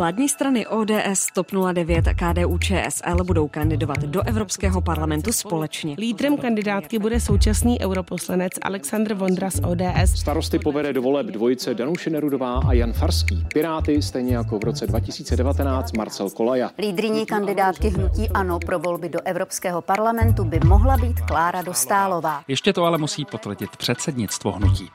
Vládní strany ODS, TOP 09 a KDU ČSL budou kandidovat do Evropského parlamentu společně. Lídrem kandidátky bude současný europoslanec Aleksandr Vondra z ODS. Starosty povede do voleb dvojice Danuše Nerudová a Jan Farský. Piráty stejně jako v roce 2019 Marcel Kolaja. Lídriní kandidátky hnutí ANO pro volby do Evropského parlamentu by mohla být Klára Dostálová. Ještě to ale musí potvrdit předsednictvo hnutí.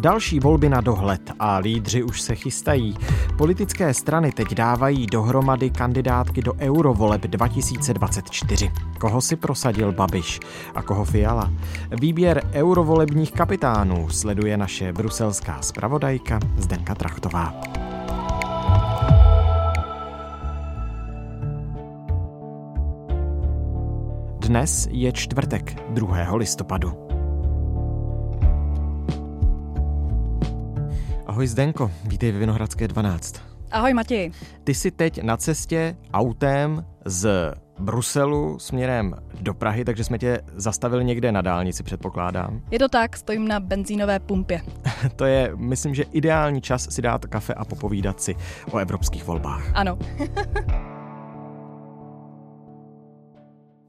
Další volby na dohled a lídři už se chystají. Politické strany teď dávají dohromady kandidátky do eurovoleb 2024. Koho si prosadil Babiš a koho Fiala? Výběr eurovolebních kapitánů sleduje naše bruselská zpravodajka Zdenka Trachtová. Dnes je čtvrtek 2. listopadu. Ahoj Zdenko, vítej ve Vinohradské 12. Ahoj Matěj. Ty jsi teď na cestě autem z Bruselu směrem do Prahy, takže jsme tě zastavili někde na dálnici, předpokládám. Je to tak, stojím na benzínové pumpě. to je, myslím, že ideální čas si dát kafe a popovídat si o evropských volbách. Ano.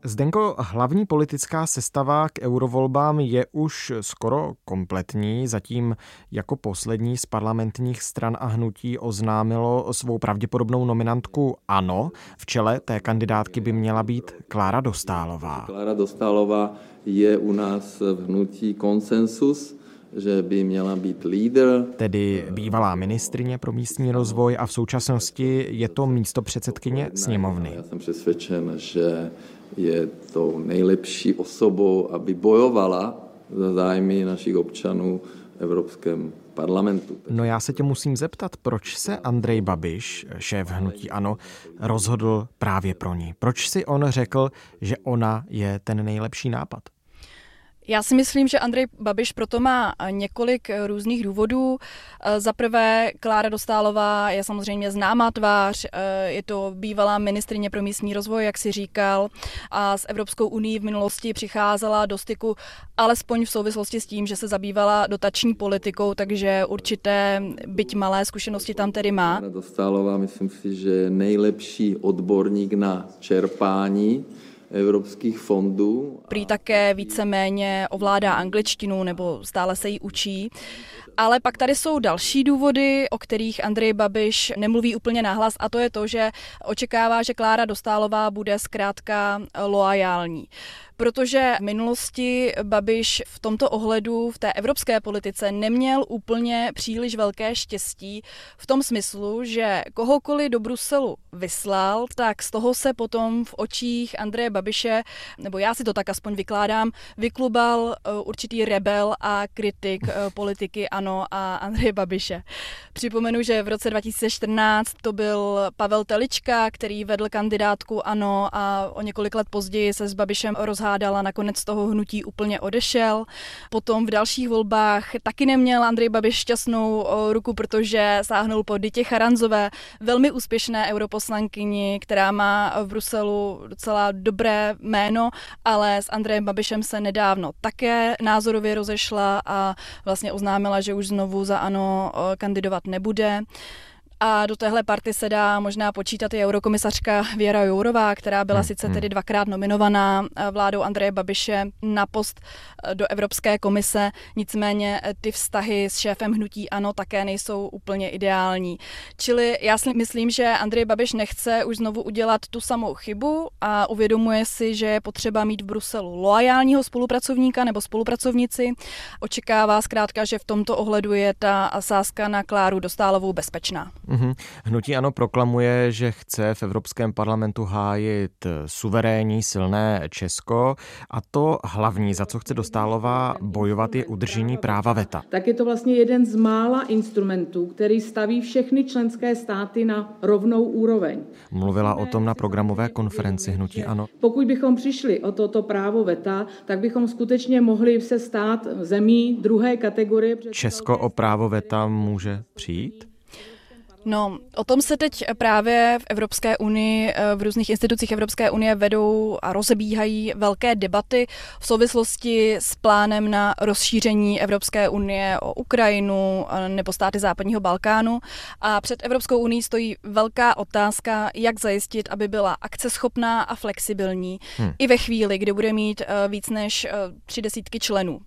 Zdenko, hlavní politická sestava k eurovolbám je už skoro kompletní. Zatím jako poslední z parlamentních stran a hnutí oznámilo svou pravděpodobnou nominantku ANO. V čele té kandidátky by měla být Klára Dostálová. Klára Dostálová je u nás v hnutí konsensus že by měla být lídr. Tedy bývalá ministrině pro místní rozvoj a v současnosti je to místo předsedkyně sněmovny. Já jsem přesvědčen, že je to nejlepší osobou, aby bojovala za zájmy našich občanů v Evropském parlamentu. No já se tě musím zeptat, proč se Andrej Babiš, šéf hnutí ANO, rozhodl právě pro ní? Proč si on řekl, že ona je ten nejlepší nápad? Já si myslím, že Andrej Babiš proto má několik různých důvodů. Eh, za prvé, Klára Dostálová je samozřejmě známá tvář, eh, je to bývalá ministrině pro místní rozvoj, jak si říkal, a s Evropskou unii v minulosti přicházela do styku alespoň v souvislosti s tím, že se zabývala dotační politikou, takže určité, byť malé zkušenosti tam tedy má. Klára Dostálová, myslím si, že je nejlepší odborník na čerpání evropských fondů. Prý také víceméně ovládá angličtinu nebo stále se jí učí. Ale pak tady jsou další důvody, o kterých Andrej Babiš nemluví úplně nahlas a to je to, že očekává, že Klára Dostálová bude zkrátka loajální protože v minulosti Babiš v tomto ohledu v té evropské politice neměl úplně příliš velké štěstí v tom smyslu, že kohokoliv do Bruselu vyslal, tak z toho se potom v očích Andreje Babiše, nebo já si to tak aspoň vykládám, vyklubal eh, určitý rebel a kritik eh, politiky ANO a Andreje Babiše. Připomenu, že v roce 2014 to byl Pavel Telička, který vedl kandidátku ANO a o několik let později se s Babišem rozhádal hádala, nakonec toho hnutí úplně odešel. Potom v dalších volbách taky neměl Andrej Babiš šťastnou ruku, protože sáhnul po Dytě Charanzové, velmi úspěšné europoslankyni, která má v Bruselu docela dobré jméno, ale s Andrejem Babišem se nedávno také názorově rozešla a vlastně oznámila, že už znovu za ANO kandidovat nebude. A do téhle party se dá možná počítat i eurokomisařka Věra Jourová, která byla hmm. sice hmm. tedy dvakrát nominovaná eh, vládou Andreje Babiše na post eh, do Evropské komise, nicméně eh, ty vztahy s šéfem hnutí ANO také nejsou úplně ideální. Čili já si myslím, že Andrej Babiš nechce už znovu udělat tu samou chybu a uvědomuje si, že je potřeba mít v Bruselu loajálního spolupracovníka nebo spolupracovnici. Očekává zkrátka, že v tomto ohledu je ta sázka na Kláru Dostálovou bezpečná. Mm-hmm. Hnutí ano proklamuje, že chce v Evropském parlamentu hájit suverénní, silné Česko a to hlavní, za co chce Dostálová bojovat, je udržení práva VETA. Tak je to vlastně jeden z mála instrumentů, který staví všechny členské státy na rovnou úroveň. Mluvila o tom na programové konferenci Hnutí ano. Pokud bychom přišli o toto právo VETA, tak bychom skutečně mohli se stát zemí druhé kategorie. Česko o právo VETA může přijít? No, o tom se teď právě v Evropské unii, eh, v různých institucích Evropské unie vedou a rozebíhají velké debaty v souvislosti s plánem na rozšíření Evropské unie o Ukrajinu nebo státy západního Balkánu. A před Evropskou unii stojí velká otázka, jak zajistit, aby byla akceschopná a flexibilní hmm. i ve chvíli, kdy bude mít eh, víc než eh, tři desítky členů.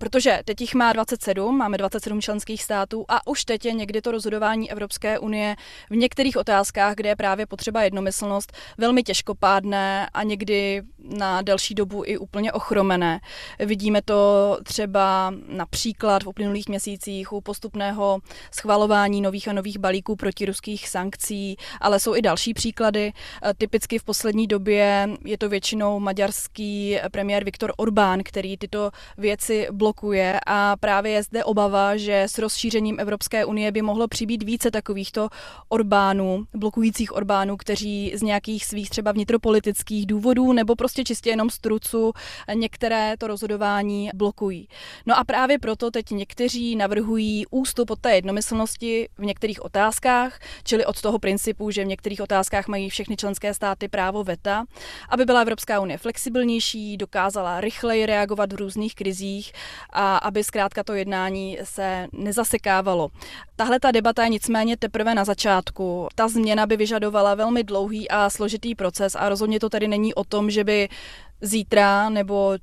Protože teď jich má 27, máme 27 členských států a už teď je někdy to rozhodování Evropské unie v některých otázkách, kde je právě potřeba jednomyslnost, velmi těžkopádné a někdy na delší dobu i úplně ochromené. Vidíme to třeba například v uplynulých měsících u postupného schvalování nových a nových balíků proti ruských sankcí, ale jsou i další příklady. Typicky v poslední době je to většinou maďarský premiér Viktor Orbán, který tyto věci blokuje a právě je zde obava, že s rozšířením Evropské unie by mohlo přibýt více takových takovýchto Orbánů, blokujících Orbánů, kteří z nějakých svých třeba vnitropolitických důvodů nebo prostě čistě jenom z trucu některé to rozhodování blokují. No a právě proto teď někteří navrhují ústup od té jednomyslnosti v některých otázkách, čili od toho principu, že v některých otázkách mají všechny členské státy právo veta, aby byla Evropská unie flexibilnější, dokázala rychleji reagovat v různých krizích a aby zkrátka to jednání se nezasekávalo. Tahle ta debata je nicméně teprve na začátku. Ta změna by vyžadovala velmi dlouhý a složitý proces a rozhodně to tady není o tom, že by zítra nebo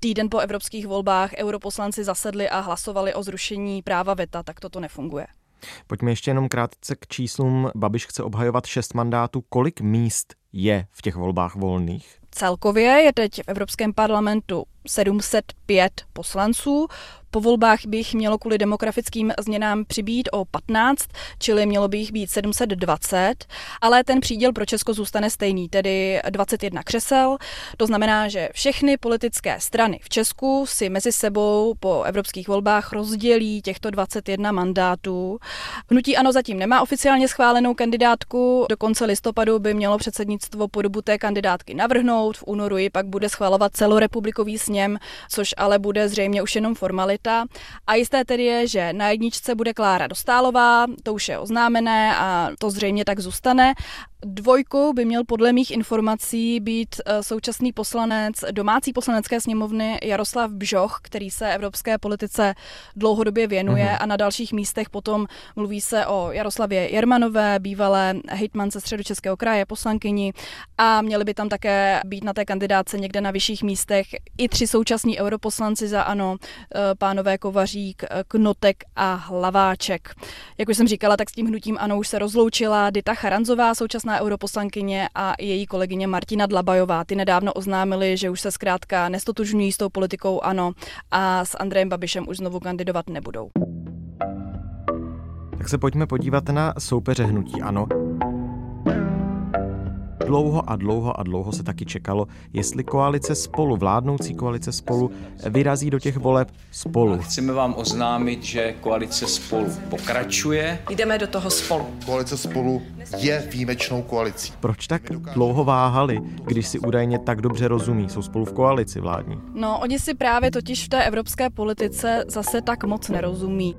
týden po evropských volbách europoslanci zasedli a hlasovali o zrušení práva VETA, tak toto nefunguje. Pojďme ještě jenom krátce k číslům. Babiš chce obhajovat šest mandátů. Kolik míst je v těch volbách volných? Celkově je teď v Evropském parlamentu 705 poslanců. Po volbách by jich mělo kvůli demografickým změnám přibít o 15, čili mělo by jich být 720, ale ten příděl pro Česko zůstane stejný, tedy 21 křesel. To znamená, že všechny politické strany v Česku si mezi sebou po evropských volbách rozdělí těchto 21 mandátů. Hnutí ANO zatím nemá oficiálně schválenou kandidátku, do konce listopadu by mělo předsednictvo po dobu té kandidátky navrhnout, v únoru ji pak bude schvalovat celorepublikový sněm, což ale bude zřejmě už jenom formalita světa. A jisté tedy je, že na jedničce bude Klára Dostálová, to už je oznámené a to zřejmě tak zůstane. Dvojkou by měl podle mých informací být eh, současný poslanec domácí poslanecké sněmovny Jaroslav Bžoch, který se evropské politice dlouhodobě věnuje mm-hmm. a na dalších místech potom mluví se o Jaroslavě Jermanové, bývalé hejtmance středočeského kraje, poslankyni a měli by tam také být na té kandidáce někde na vyšších místech i tři současní europoslanci za ANO, eh, pánové Kovařík, eh, Knotek a Hlaváček. Jak už jsem říkala, tak s tím hnutím ANO už se rozloučila Dita Charanzová, současná europoslankyně a její kolegyně Martina Dlabajová. Ty nedávno oznámili, že už se zkrátka nestotužňují s tou politikou ANO a s Andrejem Babišem už znovu kandidovat nebudou. Tak se pojďme podívat na soupeře hnutí ANO. Dlouho a dlouho a dlouho se taky čekalo, jestli koalice spolu, vládnoucí koalice spolu, vyrazí do těch voleb spolu. A chceme vám oznámit, že koalice spolu pokračuje. Jdeme do toho spolu. Koalice spolu je výjimečnou koalicí. Proč tak dlouho váhali, když si údajně tak dobře rozumí? Jsou spolu v koalici vládní. No, oni si právě totiž v té evropské politice zase tak moc nerozumí.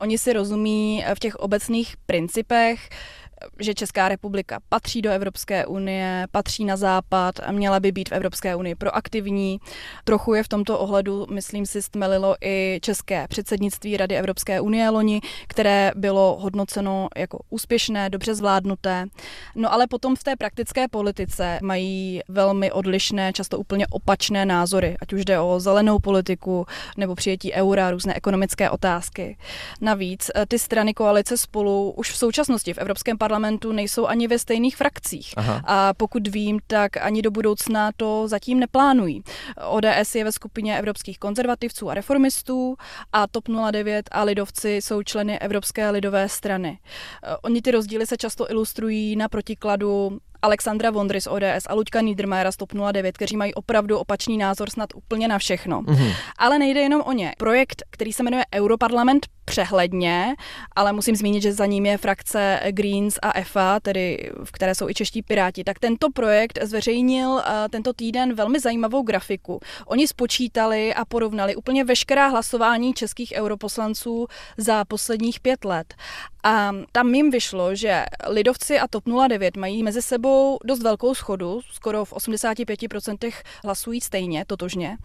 Oni si rozumí v těch obecných principech, že Česká republika patří do Evropské unie, patří na západ a měla by být v Evropské unii proaktivní. Trochu je v tomto ohledu, myslím si, stmelilo i české předsednictví Rady Evropské unie loni, které bylo hodnoceno jako úspěšné, dobře zvládnuté. No ale potom v té praktické politice mají velmi odlišné, často úplně opačné názory, ať už jde o zelenou politiku nebo přijetí eura, různé ekonomické otázky. Navíc eh, ty strany koalice spolu už v současnosti v Evropském parlamentu nejsou ani ve stejných frakcích. Aha. A pokud vím, tak ani do budoucna to zatím neplánují. ODS je ve skupině evropských konzervativců a reformistů a TOP 09 a Lidovci jsou členy Evropské lidové strany. Oni ty rozdíly se často ilustrují na protikladu Alexandra Vondry z ODS a Luďka Niedermayera z TOP 09, kteří mají opravdu opačný názor snad úplně na všechno. Mm-hmm. Ale nejde jenom o ně. Projekt, který se jmenuje Europarlament přehledně, ale musím zmínit, že za ním je frakce Greens a EFA, tedy v které jsou i čeští piráti, tak tento projekt zveřejnil eh, tento týden velmi zajímavou grafiku. Oni spočítali a porovnali úplně veškerá hlasování českých europoslanců za posledních pět let. A tam jim vyšlo, že Lidovci a TOP 09 mají mezi sebou dost velkou schodu, skoro v 85% hlasují stejně, totožně.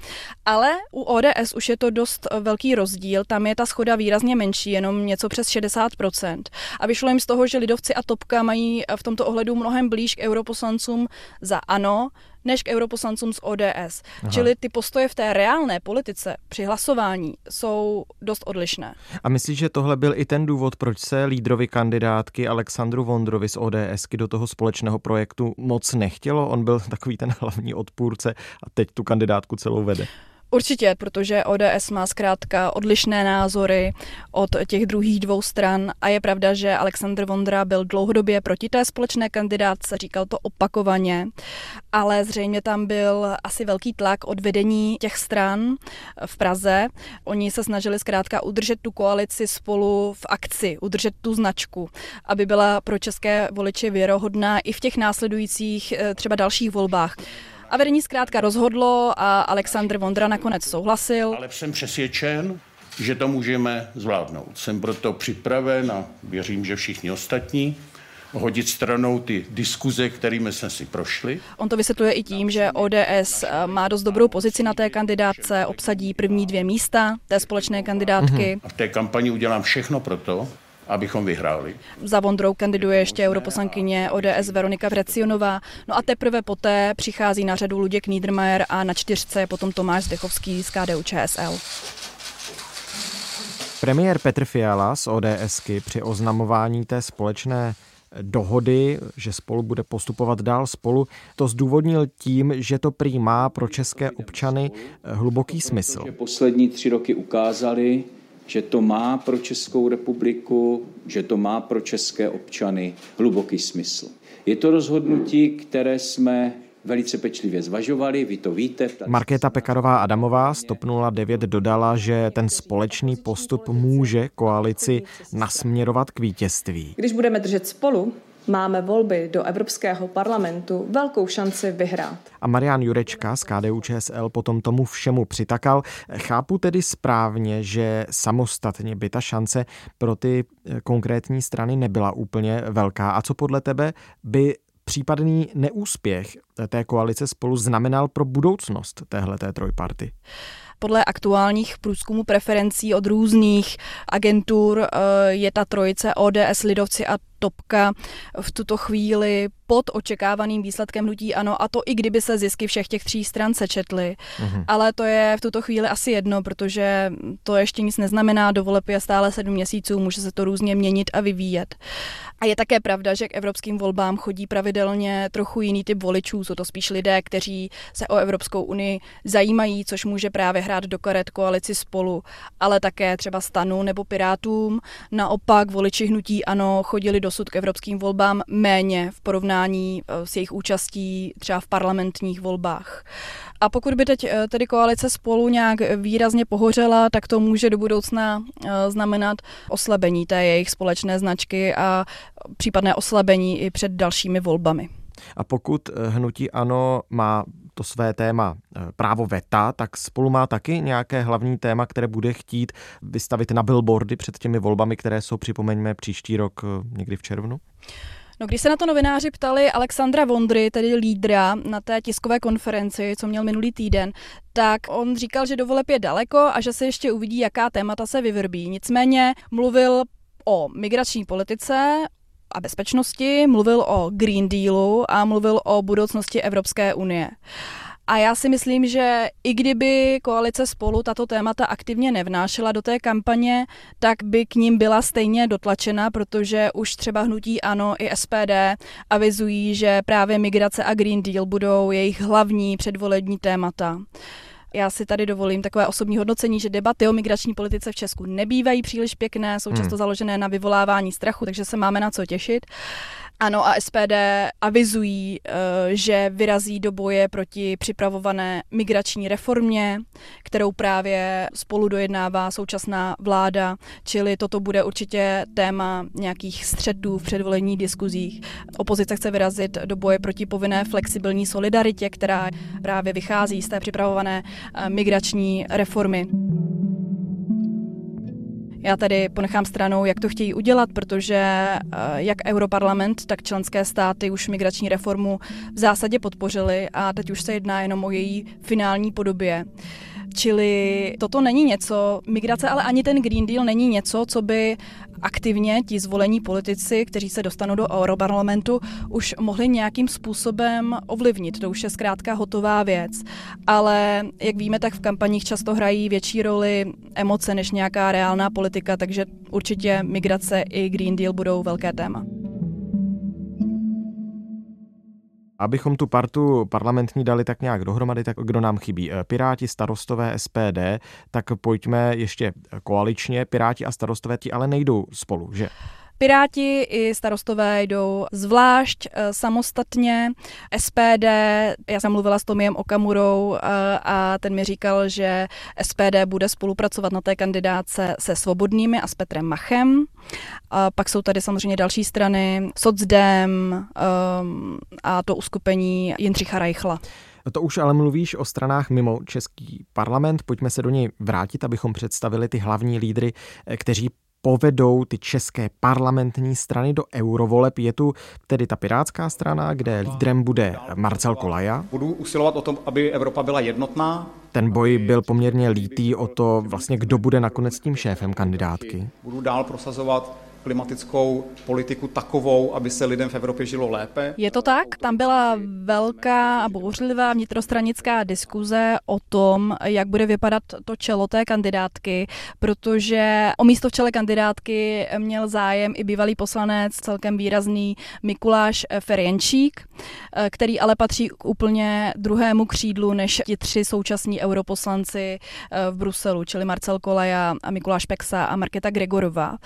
Ale u ODS už je to dost velký rozdíl, tam je ta schoda výrazně menší, jenom něco přes 60%. A vyšlo jim z toho, že Lidovci a Topka mají v tomto ohledu mnohem blíž k europoslancům za ANO, než k europoslancům z ODS. Aha. Čili ty postoje v té reálné politice při hlasování jsou dost odlišné. A myslíš, že tohle byl i ten důvod, proč se lídrovi kandidátky Alexandru Vondrovi z ODSky do toho společného projektu moc nechtělo? On byl takový ten hlavní odpůrce a teď tu kandidátku celou vede. Určitě, protože ODS má zkrátka odlišné názory od těch druhých dvou stran a je pravda, že Aleksandr Vondra byl dlouhodobě proti té společné kandidátce, říkal to opakovaně, ale zřejmě tam byl asi velký tlak od vedení těch stran v Praze. Oni se snažili zkrátka udržet tu koalici spolu v akci, udržet tu značku, aby byla pro české voliče věrohodná i v těch následujících eh, třeba dalších volbách. A vedení zkrátka rozhodlo a Aleksandr Vondra nakonec souhlasil. Ale jsem přesvědčen, že to můžeme zvládnout. Jsem proto připraven a věřím, že všichni ostatní hodit stranou ty diskuze, kterými jsme si prošli. On to vysvětluje i tím, že ODS eh, má dost dobrou pozici na té kandidátce, obsadí první dvě místa té společné kandidátky. A v té kampani udělám všechno pro to, abychom vyhráli. Za Vondrou kandiduje ještě europoslankyně ODS Veronika Vrecionová. No a teprve poté přichází na řadu Luděk Niedermayer a na čtyřce je potom Tomáš Zdechovský z KDU ČSL. Premiér Petr Fiala z ODSky při oznamování té společné dohody, že spolu bude postupovat dál spolu, to zdůvodnil tím, že to prý má pro české občany hluboký smysl. Poslední tři roky ukázali, že to má pro Českou republiku, že to má pro české občany hluboký smysl. Je to rozhodnutí, které jsme velice pečlivě zvažovali, vy to víte. Markéta Pekarová Adamová z TOP 09 dodala, že ten společný postup může koalici nasměrovat k vítězství. Když budeme držet spolu, máme volby do Evropského parlamentu velkou šanci vyhrát. A Marian Jurečka z KDU ČSL potom tomu všemu přitakal. Chápu tedy správně, že samostatně by ta šance pro ty eh, konkrétní strany nebyla úplně velká. A co podle tebe by případný neúspěch té koalice spolu znamenal pro budoucnost téhleté trojparty? Podle aktuálních průzkumů preferencí od různých agentur eh, je ta trojice ODS, Lidovci a Topka v tuto chvíli pod očekávaným výsledkem hnutí ano, a to i kdyby se zisky všech těch tří stran sečetly. Mm-hmm. Ale to je v tuto chvíli asi jedno, protože to ještě nic neznamená, do voleb je stále sedm měsíců, může se to různě měnit a vyvíjet. A je také pravda, že k evropským volbám chodí pravidelně trochu jiný typ voličů. Jsou to spíš lidé, kteří se o Evropskou unii zajímají, což může právě hrát do karet koalici spolu, ale také třeba stanu nebo pirátům. Naopak voliči hnutí ano chodili dosud k evropským volbám méně v porovnání eh, s jejich účastí třeba v parlamentních volbách. A pokud by teď eh, tedy koalice spolu nějak výrazně pohořela, tak to může do budoucna eh, znamenat oslabení té jejich společné značky a případné oslabení i před dalšími volbami. A pokud hnutí ANO má to své téma právo veta, tak spolu má taky nějaké hlavní téma, které bude chtít vystavit na billboardy před těmi volbami, které jsou, připomeňme, příští rok někdy v červnu? No, když se na to novináři ptali Alexandra Vondry, tedy lídra na té tiskové konferenci, co měl minulý týden, tak on říkal, že do voleb je daleko a že se ještě uvidí, jaká témata se vyvrbí. Nicméně mluvil o migrační politice, a bezpečnosti, mluvil o Green Dealu a mluvil o budoucnosti Evropské unie. A já si myslím, že i kdyby koalice spolu tato témata aktivně nevnášela do té kampaně, tak by k ním byla stejně dotlačena, protože už třeba hnutí ANO i SPD avizují, že právě migrace a Green Deal budou jejich hlavní předvolební témata. Já si tady dovolím takové osobní hodnocení, že debaty o migrační politice v Česku nebývají příliš pěkné, jsou často hmm. založené na vyvolávání strachu, takže se máme na co těšit. Ano a SPD avizují, eh, že vyrazí do boje proti připravované migrační reformě, kterou právě spolu dojednává současná vláda, čili toto bude určitě téma nějakých střetů v předvolení diskuzích. Opozice chce vyrazit do boje proti povinné flexibilní solidaritě, která právě vychází z té připravované eh, migrační reformy. Já tady ponechám stranou, jak to chtějí udělat, protože eh, jak Europarlament, tak členské státy už migrační reformu v zásadě podpořili a teď už se jedná jenom o její finální podobě. Čili toto není něco, migrace, ale ani ten Green Deal není něco, co by aktivně ti zvolení politici, kteří se dostanou do Europarlamentu, už mohli nějakým způsobem ovlivnit. To už je zkrátka hotová věc. Ale jak víme, tak v kampaních často hrají větší roli emoce než nějaká reálná politika, takže určitě migrace i Green Deal budou velké téma. Abychom tu partu parlamentní dali tak nějak dohromady, tak kdo nám chybí? Eh, Piráti, starostové, SPD, tak pojďme ještě koaličně. Piráti a starostové ti ale nejdou spolu, že? Piráti i starostové jdou zvlášť eh, samostatně. SPD, já jsem mluvila s Tomiem Okamurou eh, a ten mi říkal, že SPD bude spolupracovat na té kandidáce se Svobodnými a s Petrem Machem. A pak jsou tady samozřejmě další strany, Socdem um, a to uskupení Jindřicha Reichla. To už ale mluvíš o stranách mimo český parlament. Pojďme se do něj vrátit, abychom představili ty hlavní lídry, kteří povedou ty české parlamentní strany do eurovoleb. Je tu tedy ta pirátská strana, kde lídrem bude Marcel Kolaja. Budu usilovat o tom, aby Evropa byla jednotná. Ten boj byl poměrně lítý o to, vlastně kdo bude nakonec tím šéfem kandidátky. Budu dál prosazovat klimatickou politiku takovou, aby se lidem v Evropě žilo lépe. Je to tak? Tam byla velká a bouřlivá vnitrostranická diskuze o tom, jak bude vypadat to čelo té kandidátky, protože o místo v čele kandidátky měl zájem i bývalý poslanec, celkem výrazný Mikuláš Ferjenčík, který ale patří k úplně druhému křídlu než ti tři současní europoslanci v Bruselu, čili Marcel Kolaja, Mikuláš Peksa a Marketa Gregorová.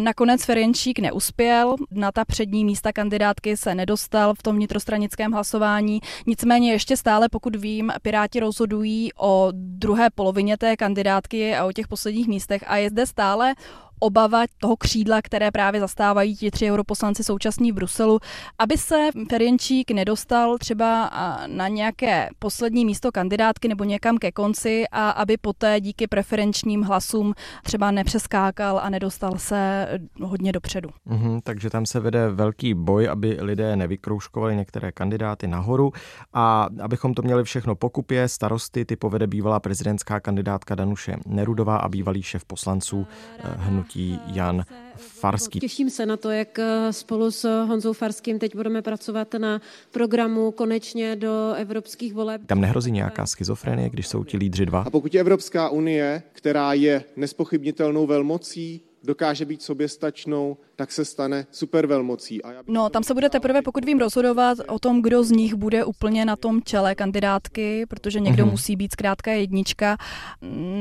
Nakonec Nakonec Ferenčík neuspěl, na ta přední místa kandidátky se nedostal v tom vnitrostranickém hlasování, nicméně ještě stále, pokud vím, Piráti rozhodují o druhé polovině té kandidátky a o těch posledních místech. A je zde stále obava toho křídla, které právě zastávají ti tři europoslanci současní v Bruselu, aby se Ferjenčík nedostal třeba na nějaké poslední místo kandidátky nebo někam ke konci a aby poté díky preferenčním hlasům třeba nepřeskákal a nedostal se hodně dopředu. Mm-hmm, takže tam se vede velký boj, aby lidé nevykroužkovali některé kandidáty nahoru a abychom to měli všechno pokupě, starosty ty povede bývalá prezidentská kandidátka Danuše Nerudová a bývalý šéf poslanců eh, hnutí hnutí Jan Farský. Těším se na to, jak eh, spolu s Honzou Farským teď budeme pracovat na programu konečně do evropských voleb. Tam nehrozí nějaká schizofrenie, když jsou ti lídři dva? A pokud je Evropská unie, která je nespochybnitelnou velmocí, dokáže být soběstačnou, tak se stane supervelmocí. A já no, tam se bude teprve, pokud vím, rozhodovat o tom, kdo z nich bude úplně na tom čele kandidátky, protože někdo mm-hmm. musí být zkrátka jednička.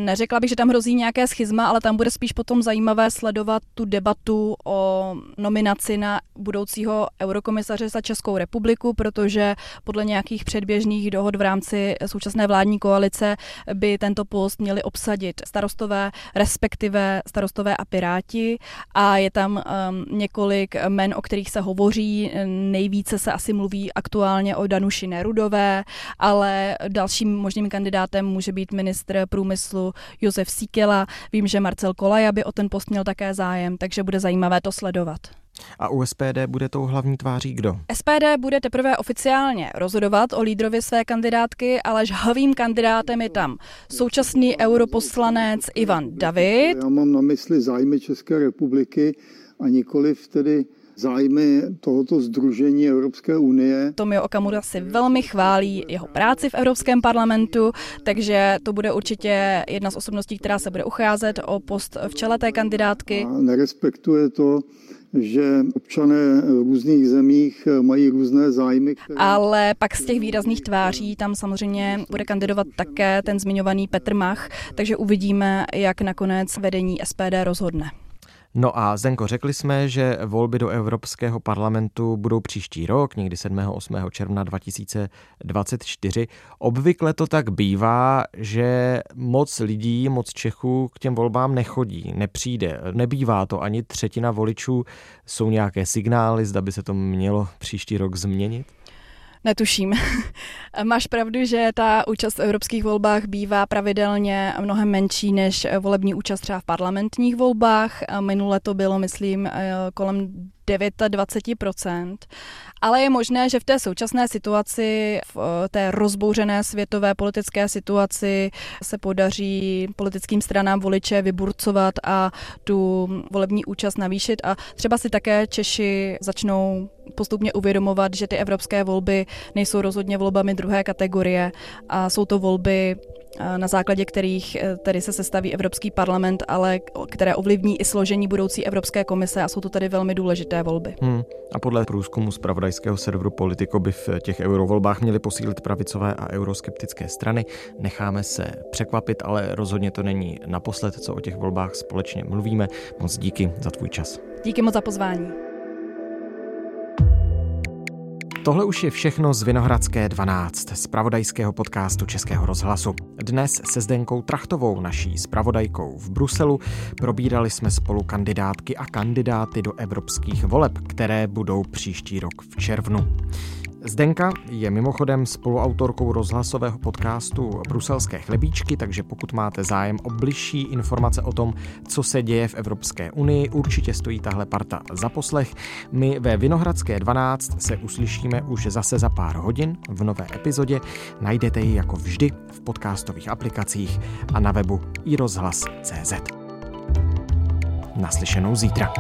Neřekla bych, že tam hrozí nějaké schizma, ale tam bude spíš potom zajímavé sledovat tu debatu o nominaci na budoucího eurokomisaře za Českou republiku, protože podle nějakých předběžných dohod v rámci současné vládní koalice by tento post měli obsadit starostové, respektive starostové a piráti a je tam um, několik men, o kterých se hovoří. Nejvíce se asi mluví aktuálně o Danuši Nerudové, ale dalším možným kandidátem může být ministr průmyslu Josef Síkela. Vím, že Marcel Kolaja by o ten post měl také zájem, takže bude zajímavé to sledovat. A u SPD bude tou hlavní tváří kdo? SPD bude teprve oficiálně rozhodovat o lídrovi své kandidátky, ale hlavním kandidátem je tam současný europoslanec Ivan David. Já mám na mysli zájmy České republiky a nikoliv tedy zájmy tohoto združení Evropské unie. Tomio Okamura si velmi chválí jeho práci v Evropském parlamentu, takže to bude určitě jedna z osobností, která se bude ucházet o post v čele té kandidátky. A nerespektuje to že občané v různých zemích mají různé zájmy. Které... Ale pak z těch výrazných tváří tam samozřejmě bude kandidovat také ten zmiňovaný Petr Mach, takže uvidíme, jak nakonec vedení SPD rozhodne. No a Zenko, řekli jsme, že volby do Evropského parlamentu budou příští rok, někdy 7. 8. června 2024. Obvykle to tak bývá, že moc lidí, moc Čechů k těm volbám nechodí, nepřijde. Nebývá to ani třetina voličů. Jsou nějaké signály, zda by se to mělo příští rok změnit? Netuším. Máš pravdu, že ta účast v evropských volbách bývá pravidelně mnohem menší než volební účast třeba v parlamentních volbách. Minule to bylo, myslím, eh, kolem 29%. Ale je možné, že v té současné situaci, v eh, té rozbouřené světové politické situaci se podaří politickým stranám voliče vyburcovat a tu volební účast navýšit a třeba si také Češi začnou postupně uvědomovat, že ty evropské volby nejsou rozhodně volbami druhé kategorie a jsou to volby na základě kterých eh, tedy se sestaví Evropský parlament, ale které ovlivní i složení budoucí Evropské komise a jsou to tedy velmi důležité volby. Hmm. A podle průzkumu z pravodajského serveru Politico by v těch eurovolbách měly posílit pravicové a euroskeptické strany. Necháme se překvapit, ale rozhodně to není naposled, co o těch volbách společně mluvíme. Moc díky za tvůj čas. Díky moc za pozvání. Tohle už je všechno z Vinohradské 12, z pravodajského podcastu Českého rozhlasu. Dnes se Zdenkou Trachtovou, naší spravodajkou v Bruselu, probírali jsme spolu kandidátky a kandidáty do evropských voleb, které budou příští rok v červnu. Zdenka je mimochodem spoluautorkou rozhlasového podcastu Bruselské chlebíčky, takže pokud máte zájem o bližší informace o tom, co se děje v Evropské unii, určitě stojí tahle parta za poslech. My ve Vinohradské 12 se uslyšíme už zase za pár hodin v nové epizodě. Najdete ji jako vždy v podcastových aplikacích a na webu i rozhlas.cz. Naslyšenou zítra.